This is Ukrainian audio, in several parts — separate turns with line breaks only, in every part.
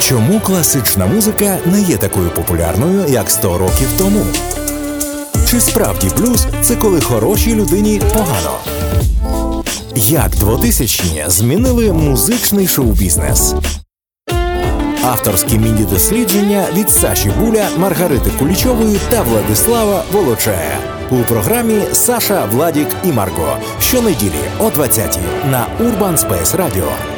Чому класична музика не є такою популярною, як 100 років тому? Чи справді блюз це коли хорошій людині погано? Як 2000-ні змінили музичний шоу-бізнес? Авторські міні-дослідження від Саші Буля, Маргарити Кулічової та Владислава Волочая у програмі Саша, Владік і Марко щонеділі о 20-й на Urban Space Radio.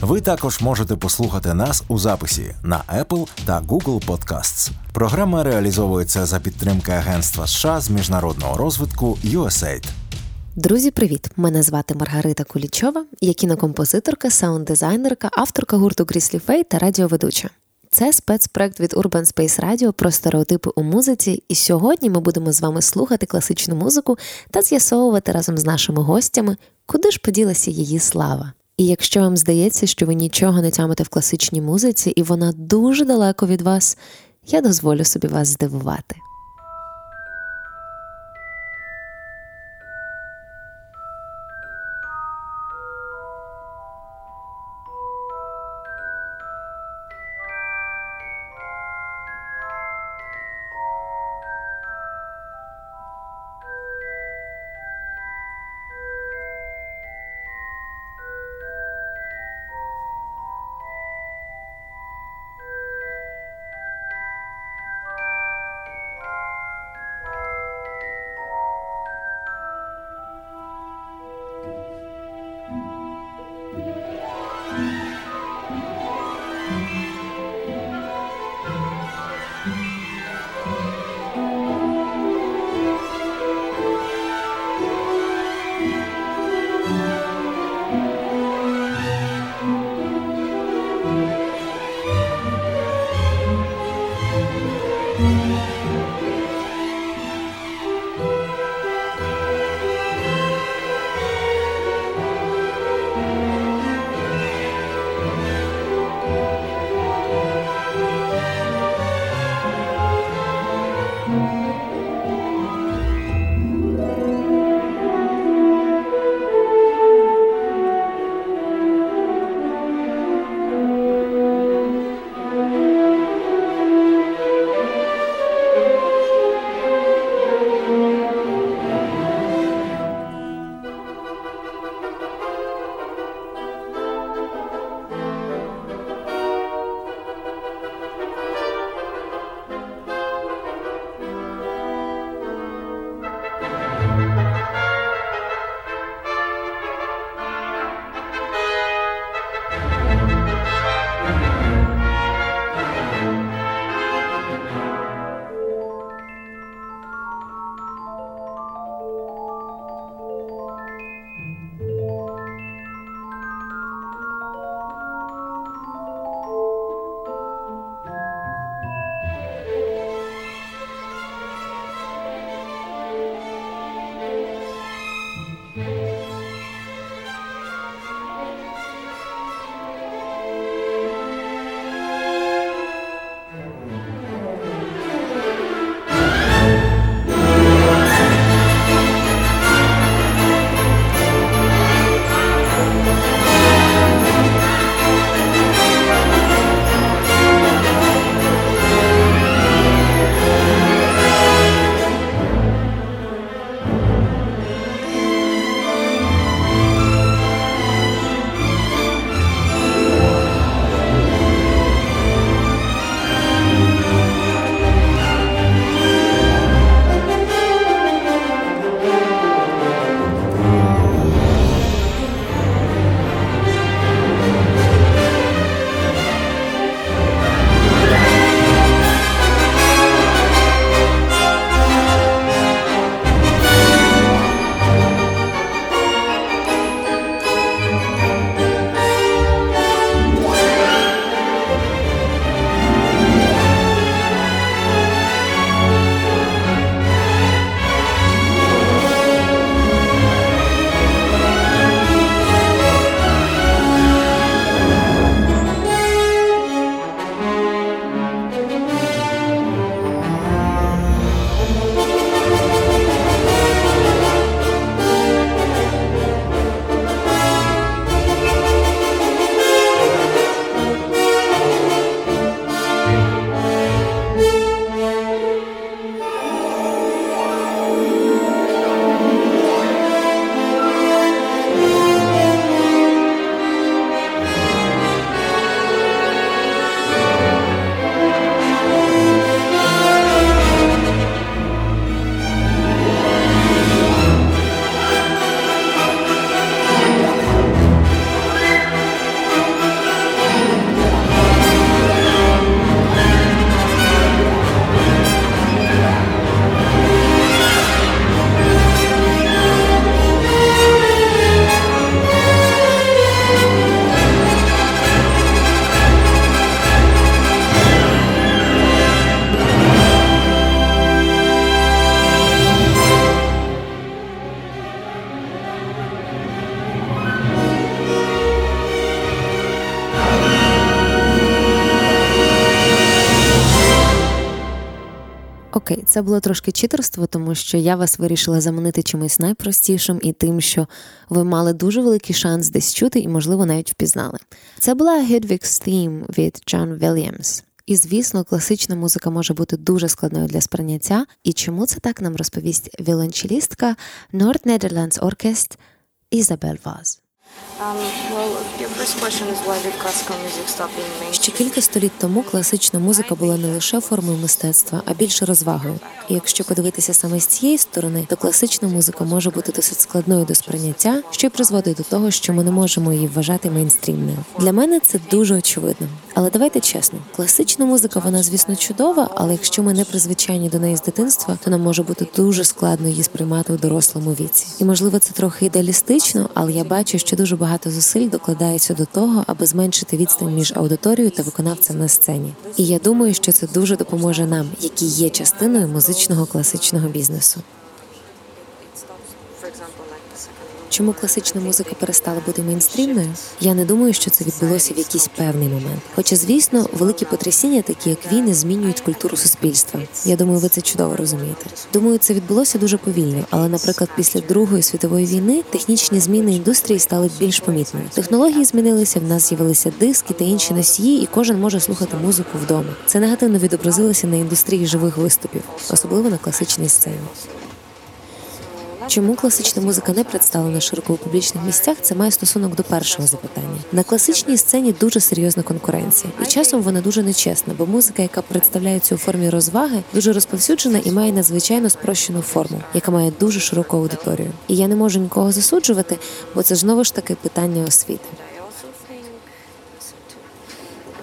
Ви також можете послухати нас у записі на Apple та Google Podcasts. Програма реалізовується за підтримки Агентства США з міжнародного розвитку USAID.
Друзі, привіт! Мене звати Маргарита Кулічова, я кінокомпозиторка, саунд-дизайнерка, авторка гурту Гріслі Фей та радіоведуча. Це спецпроект від Urban Space Radio про стереотипи у музиці, і сьогодні ми будемо з вами слухати класичну музику та з'ясовувати разом з нашими гостями, куди ж поділася її слава. І якщо вам здається, що ви нічого не тямите в класичній музиці, і вона дуже далеко від вас, я дозволю собі вас здивувати. Це було трошки читерство, тому що я вас вирішила заманити чимось найпростішим і тим, що ви мали дуже великий шанс десь чути і, можливо, навіть впізнали. Це була Hedwig's Theme від Джон Вільямс. І, звісно, класична музика може бути дуже складною для сприйняття. І чому це так нам розповість віолончелістка Nord Netherlands Orkest Ізабель Ваз. Ще кілька століть тому класична музика була не лише формою мистецтва, а більше розвагою. І якщо подивитися саме з цієї сторони, то класична музика може бути досить складною до сприйняття, що й призводить до того, що ми не можемо її вважати мейнстрімною. Для мене це дуже очевидно. Але давайте чесно, класична музика, вона звісно чудова, але якщо ми не призвичайні до неї з дитинства, то нам може бути дуже складно її сприймати у дорослому віці. І можливо, це трохи ідеалістично, але я бачу, що дуже багато зусиль докладається до того, аби зменшити відстань між аудиторією та виконавцем на сцені. І я думаю, що це дуже допоможе нам, які є частиною музичного класичного бізнесу. Чому класична музика перестала бути мейнстрімною? Я не думаю, що це відбулося в якийсь певний момент. Хоча, звісно, великі потрясіння, такі як війни, змінюють культуру суспільства. Я думаю, ви це чудово розумієте. Думаю, це відбулося дуже повільно. Але, наприклад, після Другої світової війни технічні зміни індустрії стали більш помітними. Технології змінилися. В нас з'явилися диски та інші носії, і кожен може слухати музику вдома. Це негативно відобразилося на індустрії живих виступів, особливо на класичній сцені. Чому класична музика не представлена широко у публічних місцях? Це має стосунок до першого запитання. На класичній сцені дуже серйозна конкуренція, і часом вона дуже нечесна, бо музика, яка представляється у формі розваги, дуже розповсюджена і має надзвичайно спрощену форму, яка має дуже широку аудиторію. І я не можу нікого засуджувати, бо це знову ж таки питання освіти.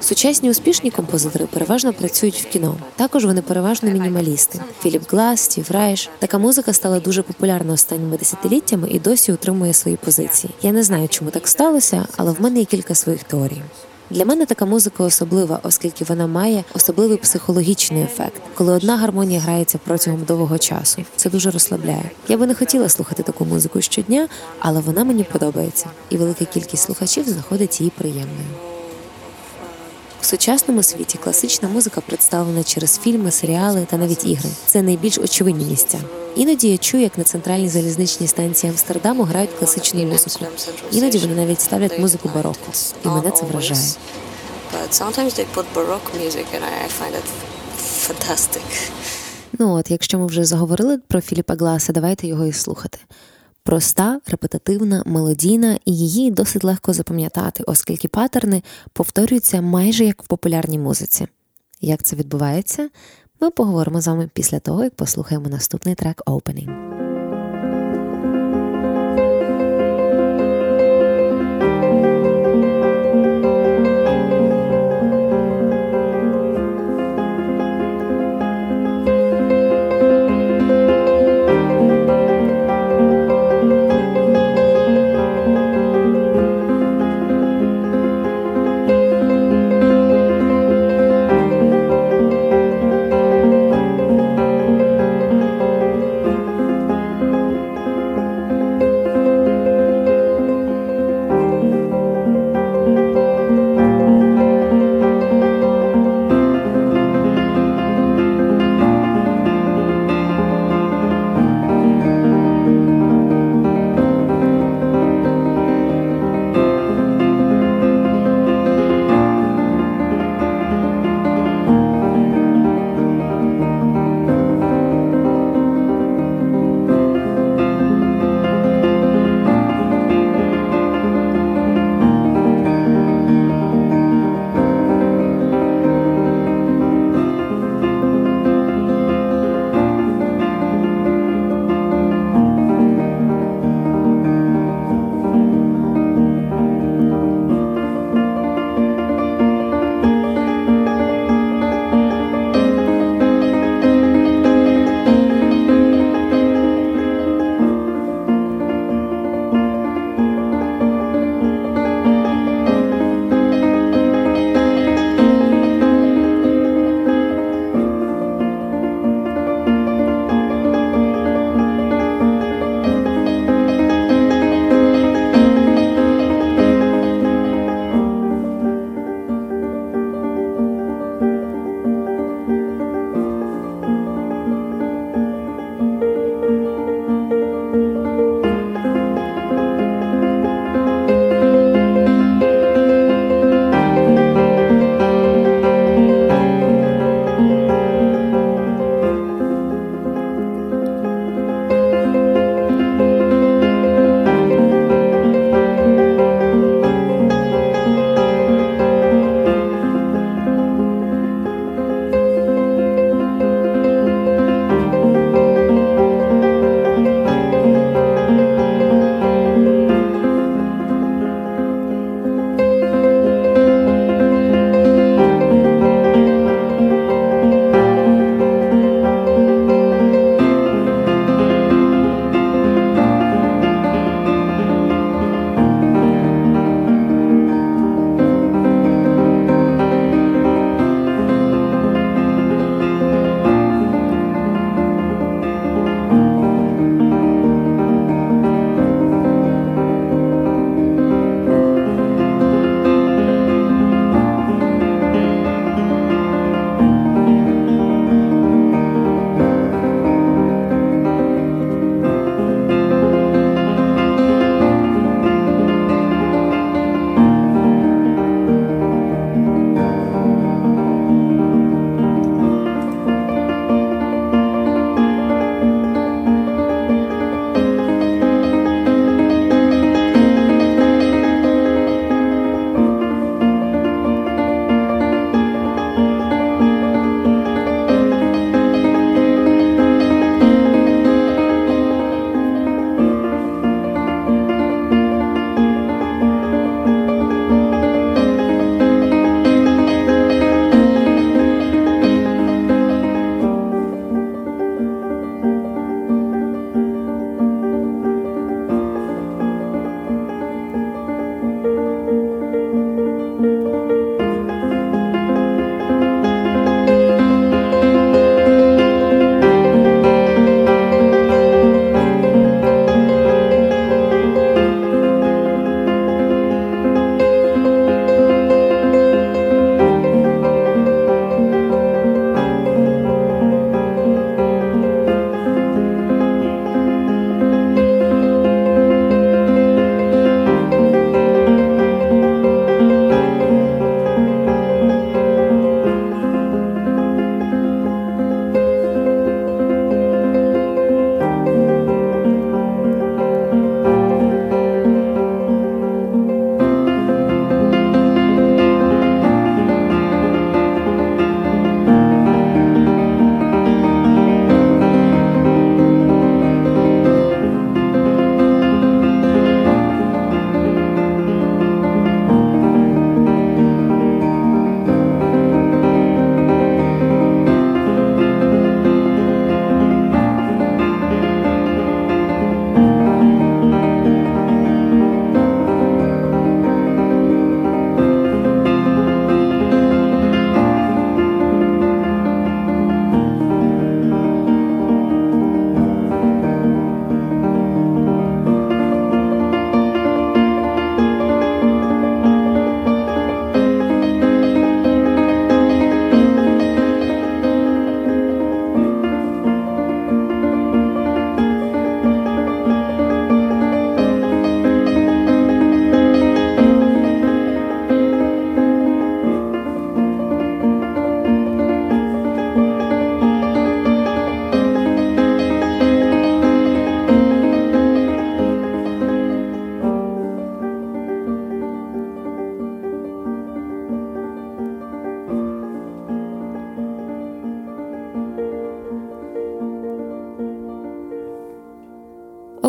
Сучасні успішні композитори переважно працюють в кіно. Також вони переважно мінімалісти. Філіп Глас, Стів Райш. Така музика стала дуже популярна останніми десятиліттями і досі утримує свої позиції. Я не знаю, чому так сталося, але в мене є кілька своїх теорій. Для мене така музика особлива, оскільки вона має особливий психологічний ефект, коли одна гармонія грається протягом довгого часу. Це дуже розслабляє. Я би не хотіла слухати таку музику щодня, але вона мені подобається, і велика кількість слухачів знаходить її приємною. У сучасному світі класична музика представлена через фільми, серіали та навіть ігри. Це найбільш очевидні місця. Іноді я чую, як на центральній залізничній станції Амстердаму грають класичну музику. Іноді вони навіть ставлять музику бароко. і мене це вражає. Ну от, якщо ми вже заговорили про Філіпа Гласа, давайте його і слухати проста, репетитивна, мелодійна, і її досить легко запам'ятати, оскільки паттерни повторюються майже як в популярній музиці. Як це відбувається? Ми поговоримо з вами після того, як послухаємо наступний трек Opening.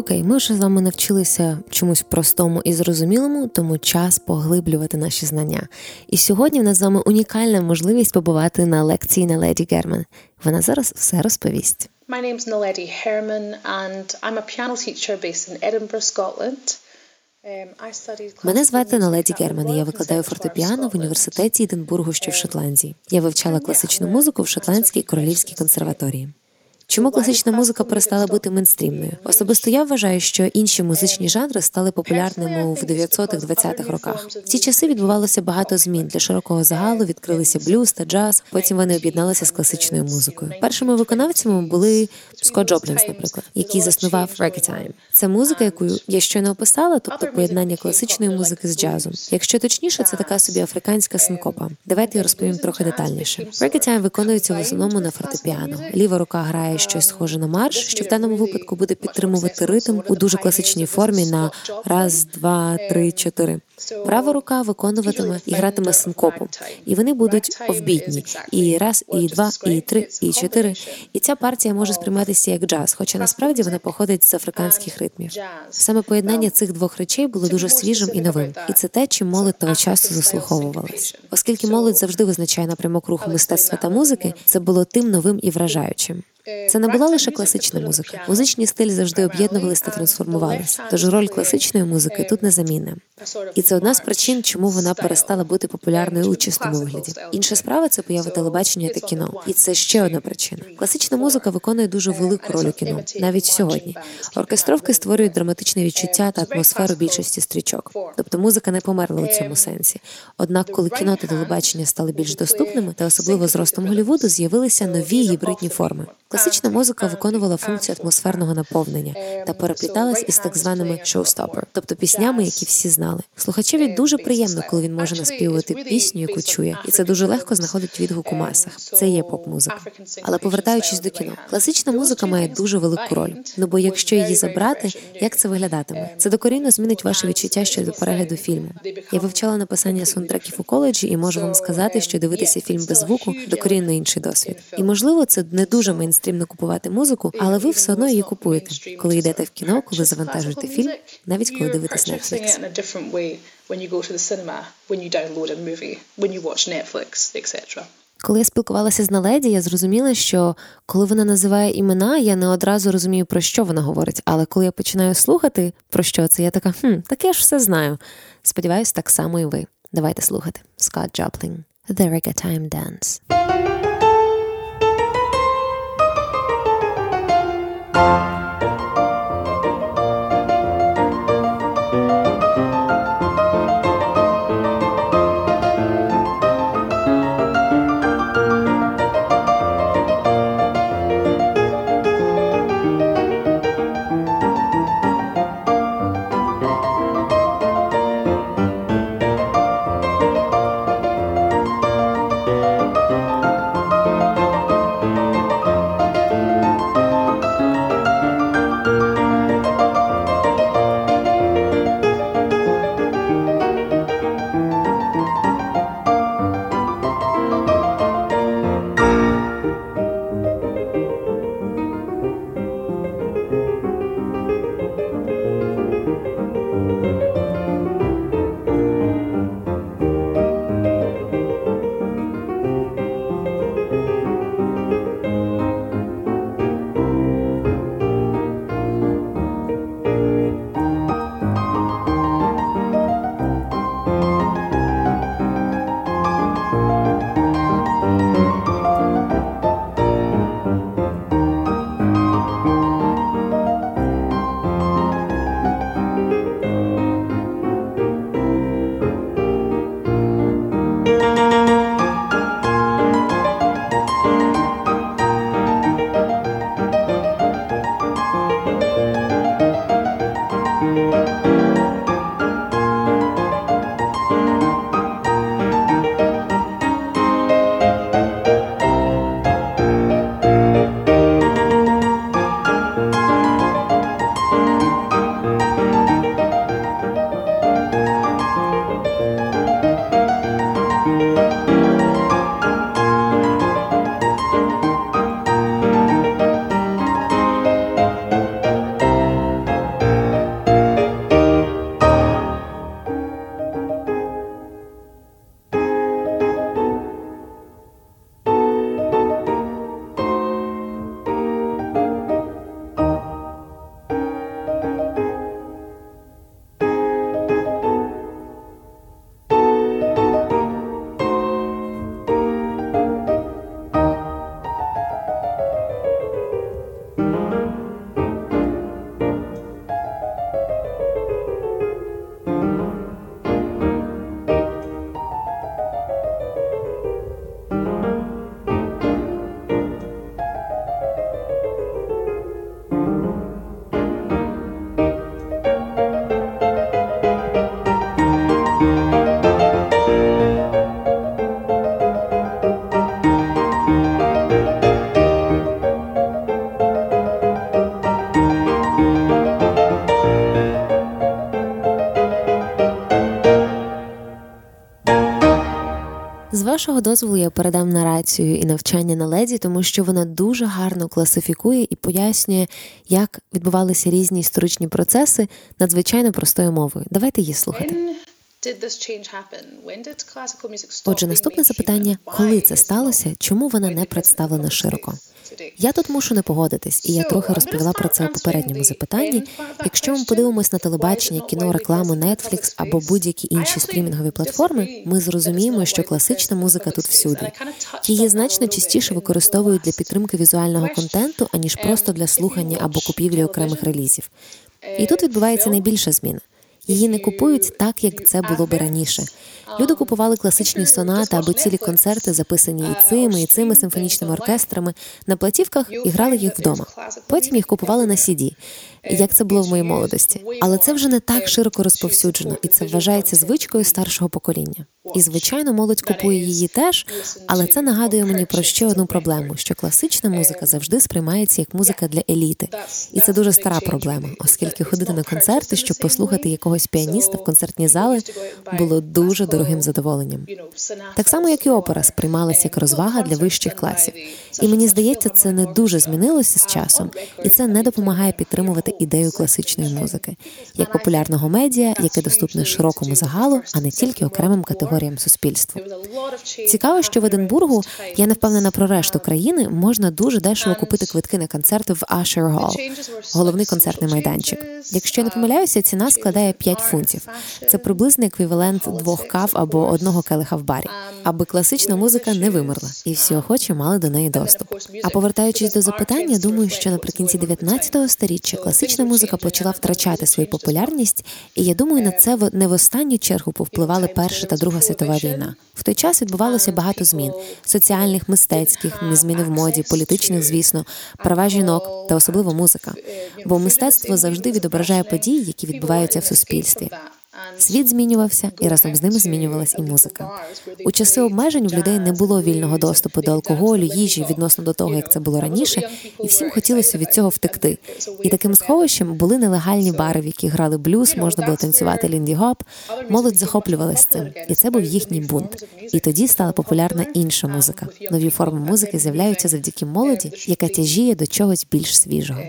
Окей, ми вже з вами навчилися чомусь простому і зрозумілому, тому час поглиблювати наші знання. І сьогодні в нас з вами унікальна можливість побувати на лекції на леді Герман. Вона зараз все розповість.
My name's Naledi Herman and I'm a piano teacher based in Edinburgh, Scotland. Um,
Мене звати Наледі Герман. Я викладаю фортепіано в університеті Іденбургу, що в Шотландії. Я вивчала класичну музику в Шотландській королівській консерваторії. Чому класична музика перестала бути мейнстрімною? Особисто я вважаю, що інші музичні жанри стали популярними в 900-20-х роках. В ті часи відбувалося багато змін для широкого загалу. Відкрилися блюз та джаз. Потім вони об'єдналися з класичною музикою. Першими виконавцями були Скотт Джоплінс, наприклад, який заснував Ragtime. Це музика, яку я щойно описала, тобто поєднання класичної музики з джазом. Якщо точніше, це така собі африканська синкопа. Давайте я розповім трохи детальніше. Ragtime виконується в основному на фортепіано. Ліва рука грає щось схоже на марш, що в даному випадку буде підтримувати ритм у дуже класичній формі на раз, два, три, чотири. Права рука виконуватиме і гратиме синкопу, і вони будуть овбітні. І раз, і два, і три, і чотири. І ця партія може сприйматися як джаз, хоча насправді вона походить з африканських ритмів. Саме поєднання цих двох речей було дуже свіжим і новим, і це те, чим молодь того часу заслуховувалась. Оскільки молодь завжди визначає напрямок руху мистецтва та музики, це було тим новим і вражаючим. Це не була лише класична музика. Музичні стилі завжди об'єднувалися та трансформувалися. Тож роль класичної музики тут незамінна. І це одна з причин, чому вона перестала бути популярною у чистому вигляді. Інша справа це поява телебачення та кіно, і це ще одна причина. Класична музика виконує дуже велику роль у кіно, навіть сьогодні. Оркестровки створюють драматичне відчуття та атмосферу більшості стрічок. Тобто музика не померла у цьому сенсі. Однак, коли кіно та телебачення стали більш доступними, та особливо з ростом Голлівуду, з'явилися нові гібридні форми. Класична музика виконувала функцію атмосферного наповнення та перепліталась із так званими шоустопер, тобто піснями, які всі знали. Слухачеві дуже приємно, коли він може наспівувати пісню, яку чує, і це дуже легко знаходить відгук у масах. Це є поп-музика. Але повертаючись до кіно, класична музика має дуже велику роль. Ну бо якщо її забрати, як це виглядатиме? Це докорінно змінить ваше відчуття щодо перегляду фільму. Я вивчала написання саундтреків у коледжі, і можу вам сказати, що дивитися фільм без звуку докорінно інший досвід. І можливо, це не дуже мейнстрімно купувати музику, але ви все одно її купуєте, коли йдете в кіно, коли завантажуєте фільм, навіть коли дивитесь Netflix. Коли я спілкувалася з Наледі, я зрозуміла, що коли вона називає імена, я не одразу розумію, про що вона говорить. Але коли я починаю слухати про що це, я така хм, так я ж все знаю. Сподіваюсь, так само і ви. Давайте слухати. Скотт Джоплін. The Reggae Dance. Bye. Вашого дозволу я передам нарацію і навчання на леді, тому що вона дуже гарно класифікує і пояснює, як відбувалися різні історичні процеси надзвичайно простою мовою. Давайте її слухати. Отже, наступне запитання: коли це сталося? Чому вона не представлена широко? Я тут мушу не погодитись, і я трохи розповіла про це у попередньому запитанні. Якщо ми подивимось на телебачення, кіно, рекламу, Netflix або будь-які інші стрімінгові платформи, ми зрозуміємо, що класична музика тут всюди. Її значно частіше використовують для підтримки візуального контенту, аніж просто для слухання або купівлі окремих релізів. І тут відбувається найбільша зміна. Її не купують так, як це було би раніше. Люди купували класичні сонати або цілі концерти, записані і цими, і цими симфонічними оркестрами на платівках і грали їх вдома. Потім їх купували на CD, як це було в моїй молодості. Але це вже не так широко розповсюджено, і це вважається звичкою старшого покоління. І звичайно, молодь купує її теж, але це нагадує мені про ще одну проблему: що класична музика завжди сприймається як музика для еліти, і це дуже стара проблема, оскільки ходити на концерти, щоб послухати якогось піаніста в концертні зали, було дуже дорогим задоволенням. Так само, як і опера сприймалася як розвага для вищих класів. І мені здається, це не дуже змінилося з часом, і це не допомагає підтримувати ідею класичної музики як популярного медіа, яке доступне широкому загалу, а не тільки окремим категоріям суспільства. Цікаво, що в Единбургу я не впевнена про решту країни можна дуже дешево купити квитки на концерти в Usher Hall, головний концертний майданчик. Якщо я не помиляюся, ціна складає 5 фунтів. Це приблизний еквівалент двох кав або одного келиха в барі, аби класична музика не вимерла, і всі охочі мали до неї доступ. А повертаючись до запитання, думаю, що наприкінці 19 століття класична музика почала втрачати свою популярність, і я думаю, на це не в останню чергу повпливали Перша та Друга світова війна. В той час відбувалося багато змін: соціальних, мистецьких, зміни в моді, політичних, звісно, права жінок та особливо музика. Бо мистецтво завжди відображає події, які відбуваються в суспільстві. Світ змінювався, і разом з ними змінювалась і музика. У часи обмежень в людей не було вільного доступу до алкоголю, їжі відносно до того, як це було раніше, і всім хотілося від цього втекти. І таким сховищем були нелегальні бари, в які грали блюз, можна було танцювати лінді гоп. Молодь захоплювалася цим, і це був їхній бунт. І тоді стала популярна інша музика. Нові форми музики з'являються завдяки молоді, яка тяжіє до чогось більш свіжого.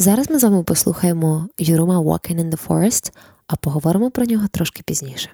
Зараз ми з вами послухаємо Юрума Walking in the Forest, а поговоримо про нього трошки пізніше.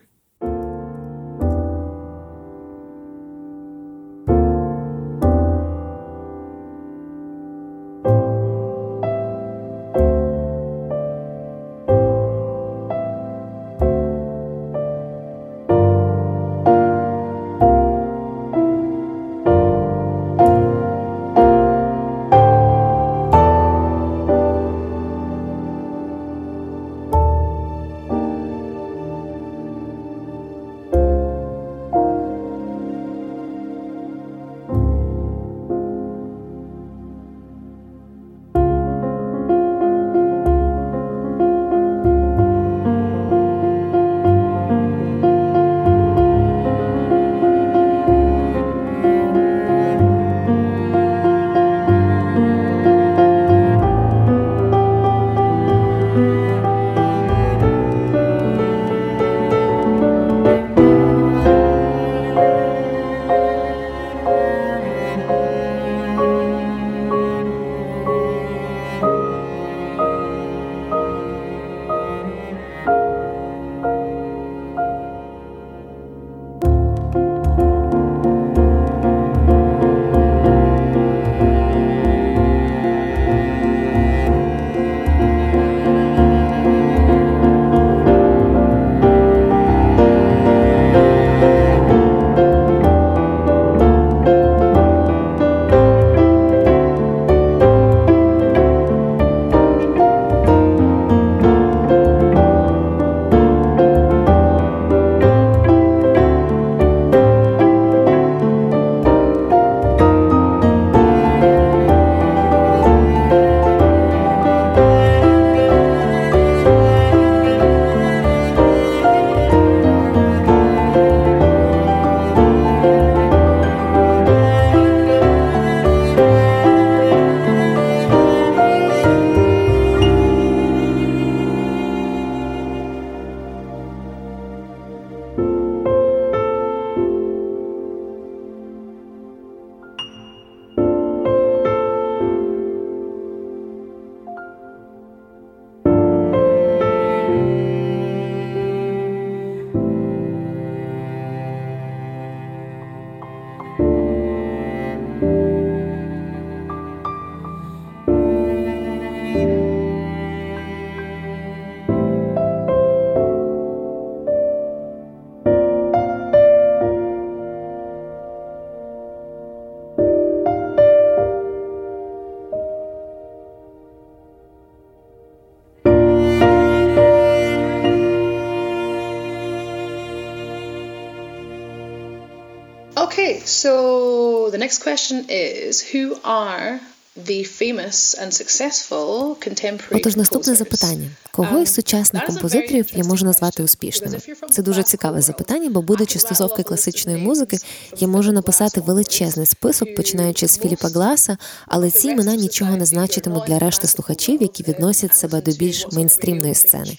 Is Who are the famous and successful contemporary
Отож, наступне запитання: кого із
Um,
сучасних композиторів я можу назвати успішними? Це дуже цікаве запитання, бо будучи стосовки класичної музики, я можу написати величезний список, починаючи з Філіпа Гласа, але ці імена нічого не значитимуть для решти слухачів, які відносять себе до більш мейнстрімної сцени.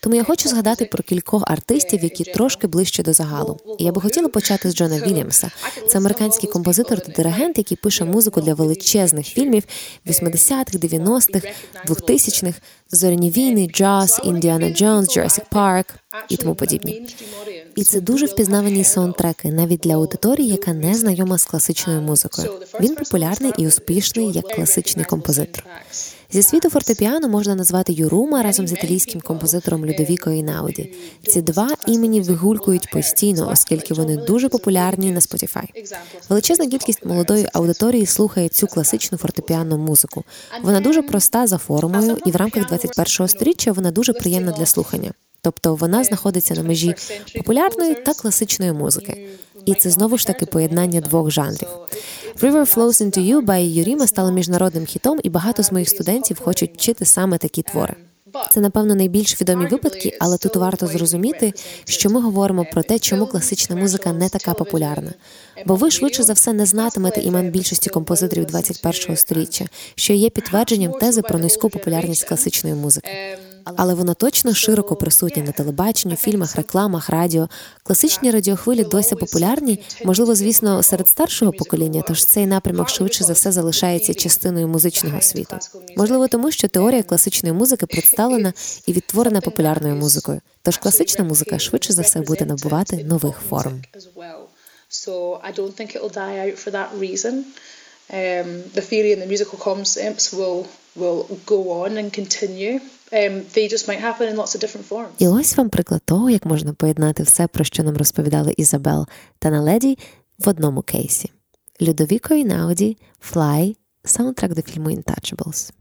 Тому я хочу згадати про кількох артистів, які трошки ближче до загалу. І я би хотіла почати з Джона Вільямса. Це американський композитор та диригент, який пише музику для величезних фільмів 80-х, 90-х, 2000-х, зоряні війни, джаз, Індіана Джонс, Jurassic Парк і тому подібні. І це дуже впізнавані саундтреки навіть для аудиторії, яка не знайома з класичною музикою. Він популярний і успішний як класичний композитор. Зі світу фортепіано можна назвати Юрума разом з італійським композитором Людовіко Інауді. Ці два імені вигулькують постійно, оскільки вони дуже популярні на Spotify. Величезна кількість молодої аудиторії слухає цю класичну фортепіанну музику. Вона дуже проста за формою, і в рамках 21-го сторіччя вона дуже приємна для слухання. Тобто вона знаходиться на межі популярної та класичної музики. І це знову ж таки поєднання двох жанрів. River Flows Into You by Юріма стало міжнародним хітом, і багато з моїх студентів хочуть вчити саме такі твори. Це, напевно, найбільш відомі випадки, але тут варто зрозуміти, що ми говоримо про те, чому класична музика не така популярна. Бо ви швидше за все не знатимете імен більшості композиторів 21-го сторіччя, що є підтвердженням тези про низьку популярність класичної музики. Але вона точно широко присутня на телебаченні, фільмах, рекламах, радіо. Класичні радіохвилі досі популярні, можливо, звісно, серед старшого покоління, тож цей напрямок швидше за все залишається частиною музичного світу. Можливо, тому що теорія класичної музики представлена і відтворена популярною музикою. Тож класична музика швидше за все буде набувати нових форм.
So I don't think it'll die out for that reason. Um, the theory and the musical concepts will will go on and continue. Forms.
І ось вам приклад того, як можна поєднати все, про що нам розповідали Ізабел та Наледі в одному кейсі. Людовіко Інауді, Fly, саундтрек до фільму Intouchables.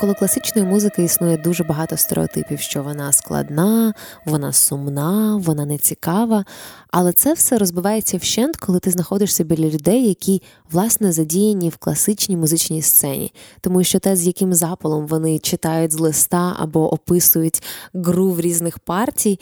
Навколо класичної музики існує дуже багато стереотипів, що вона складна, вона сумна, вона нецікава. Але це все розбивається вщент, коли ти знаходишся біля людей, які власне задіяні в класичній музичній сцені, тому що те, з яким запалом вони читають з листа або описують гру в різних партій.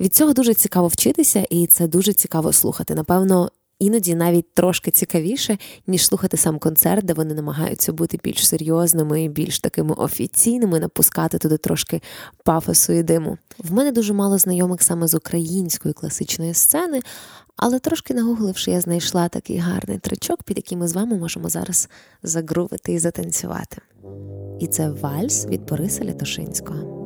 Від цього дуже цікаво вчитися, і це дуже цікаво слухати. Напевно, іноді навіть трошки цікавіше, ніж слухати сам концерт, де вони намагаються бути більш серйозними більш такими офіційними, напускати туди трошки пафосу і диму. В мене дуже мало знайомих саме з української класичної сцени, але трошки нагугливши, я знайшла такий гарний тричок, під який ми з вами можемо зараз загрувити і затанцювати. І це вальс від Бориса Лятошинського.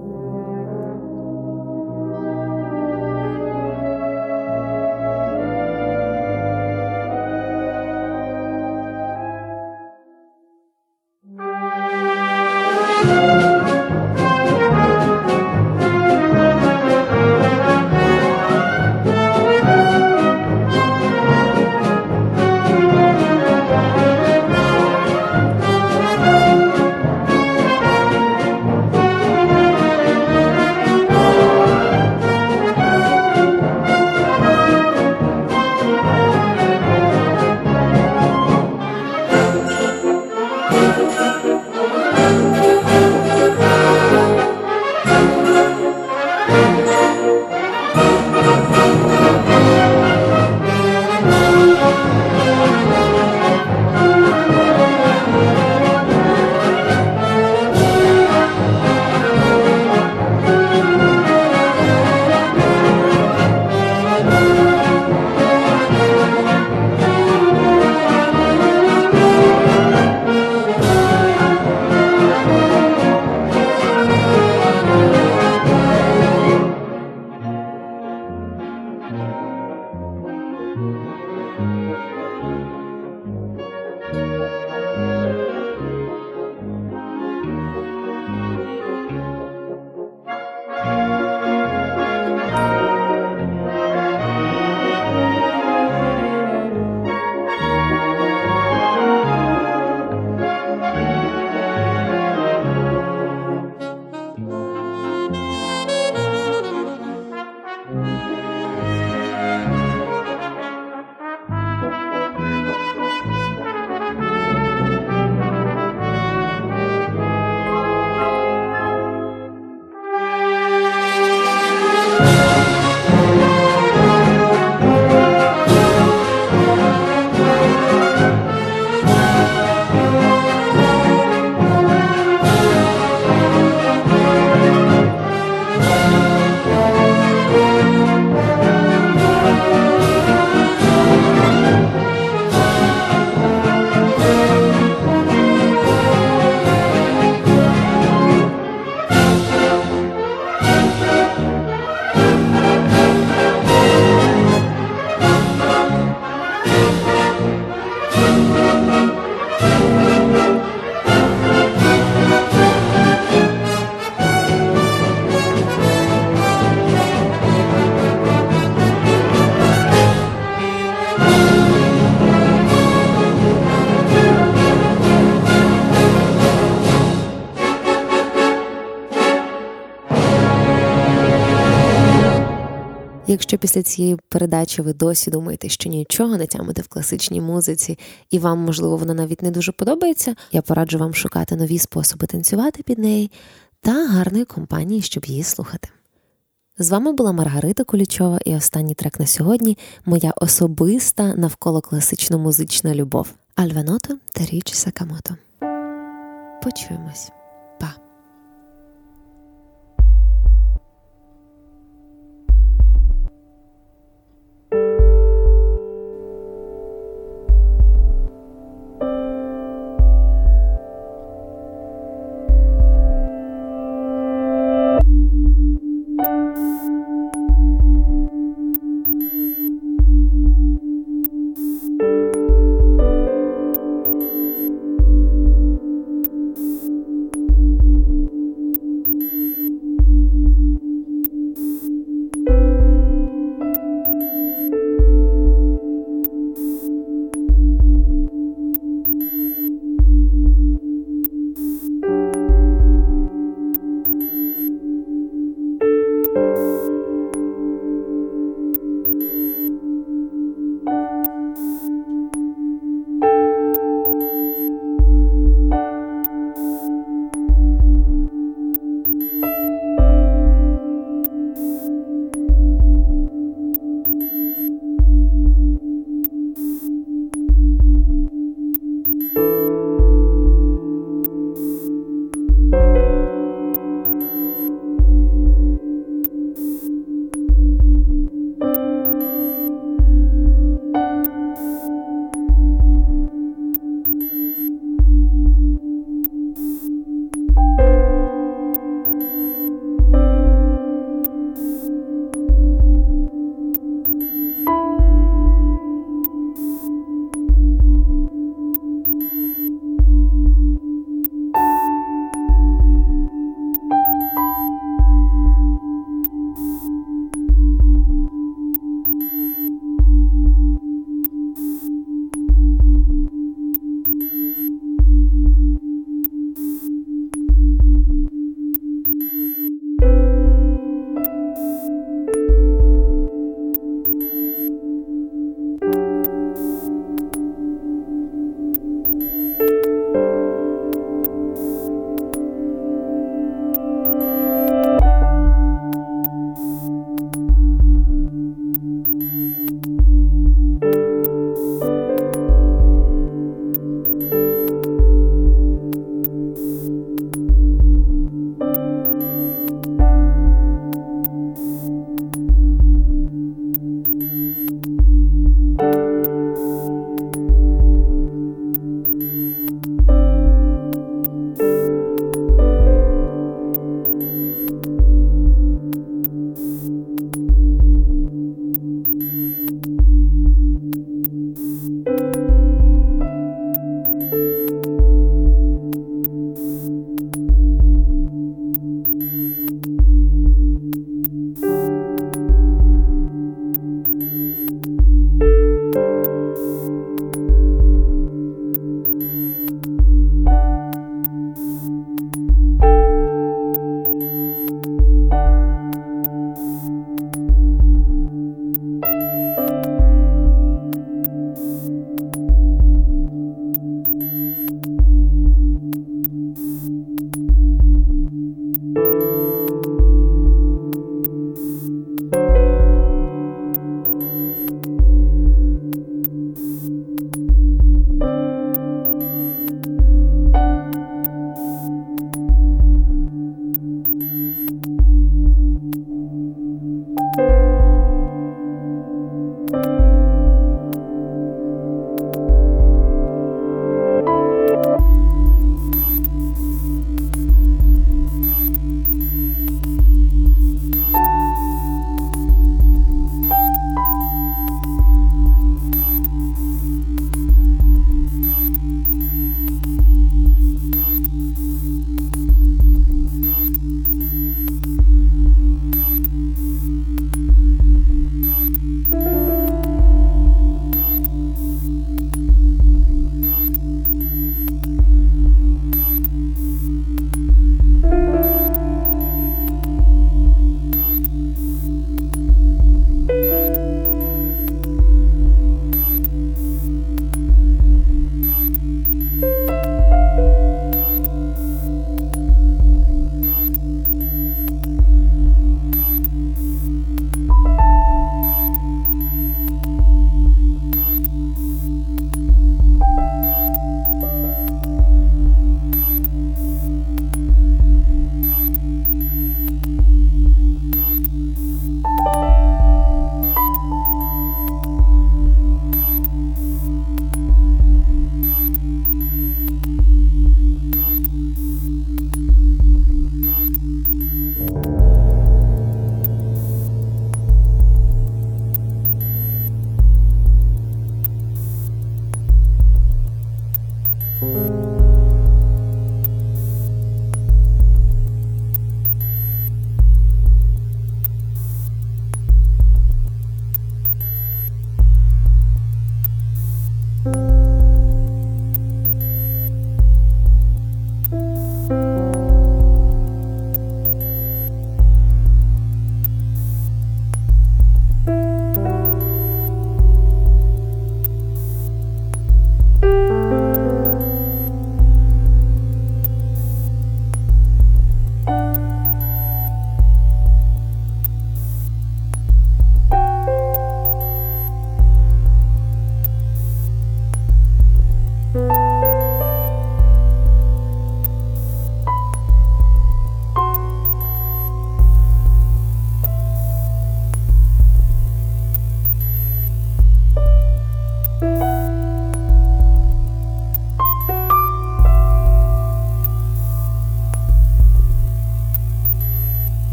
Після цієї передачі ви досі думаєте, що нічого не тямите в класичній музиці, і вам, можливо, вона навіть не дуже подобається, я пораджу вам шукати нові способи танцювати під неї та гарної компанії, щоб її слухати. З вами була Маргарита Кулічова, і останній трек на сьогодні моя особиста навколо класично-музична любов Альваното та Річі Сакамото. Почуємось.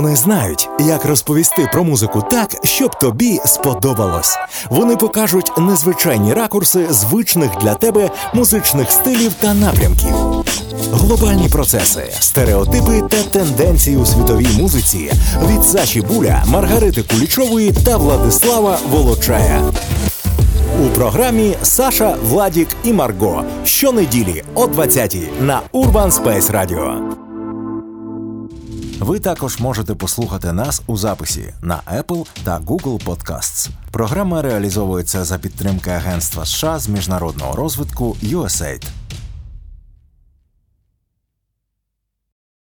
Вони знають, як розповісти про музику так, щоб тобі сподобалось. Вони покажуть незвичайні ракурси звичних для тебе музичних стилів та напрямків. Глобальні процеси, стереотипи та тенденції у світовій музиці від Саші Буля, Маргарити Кулічової та Владислава Волочая. У програмі Саша, Владік і Марго щонеділі о 20-й на Urban Space Radio. Також можете послухати нас у записі на Apple та Google Podcasts. Програма реалізовується за підтримки Агентства США з міжнародного розвитку USAID.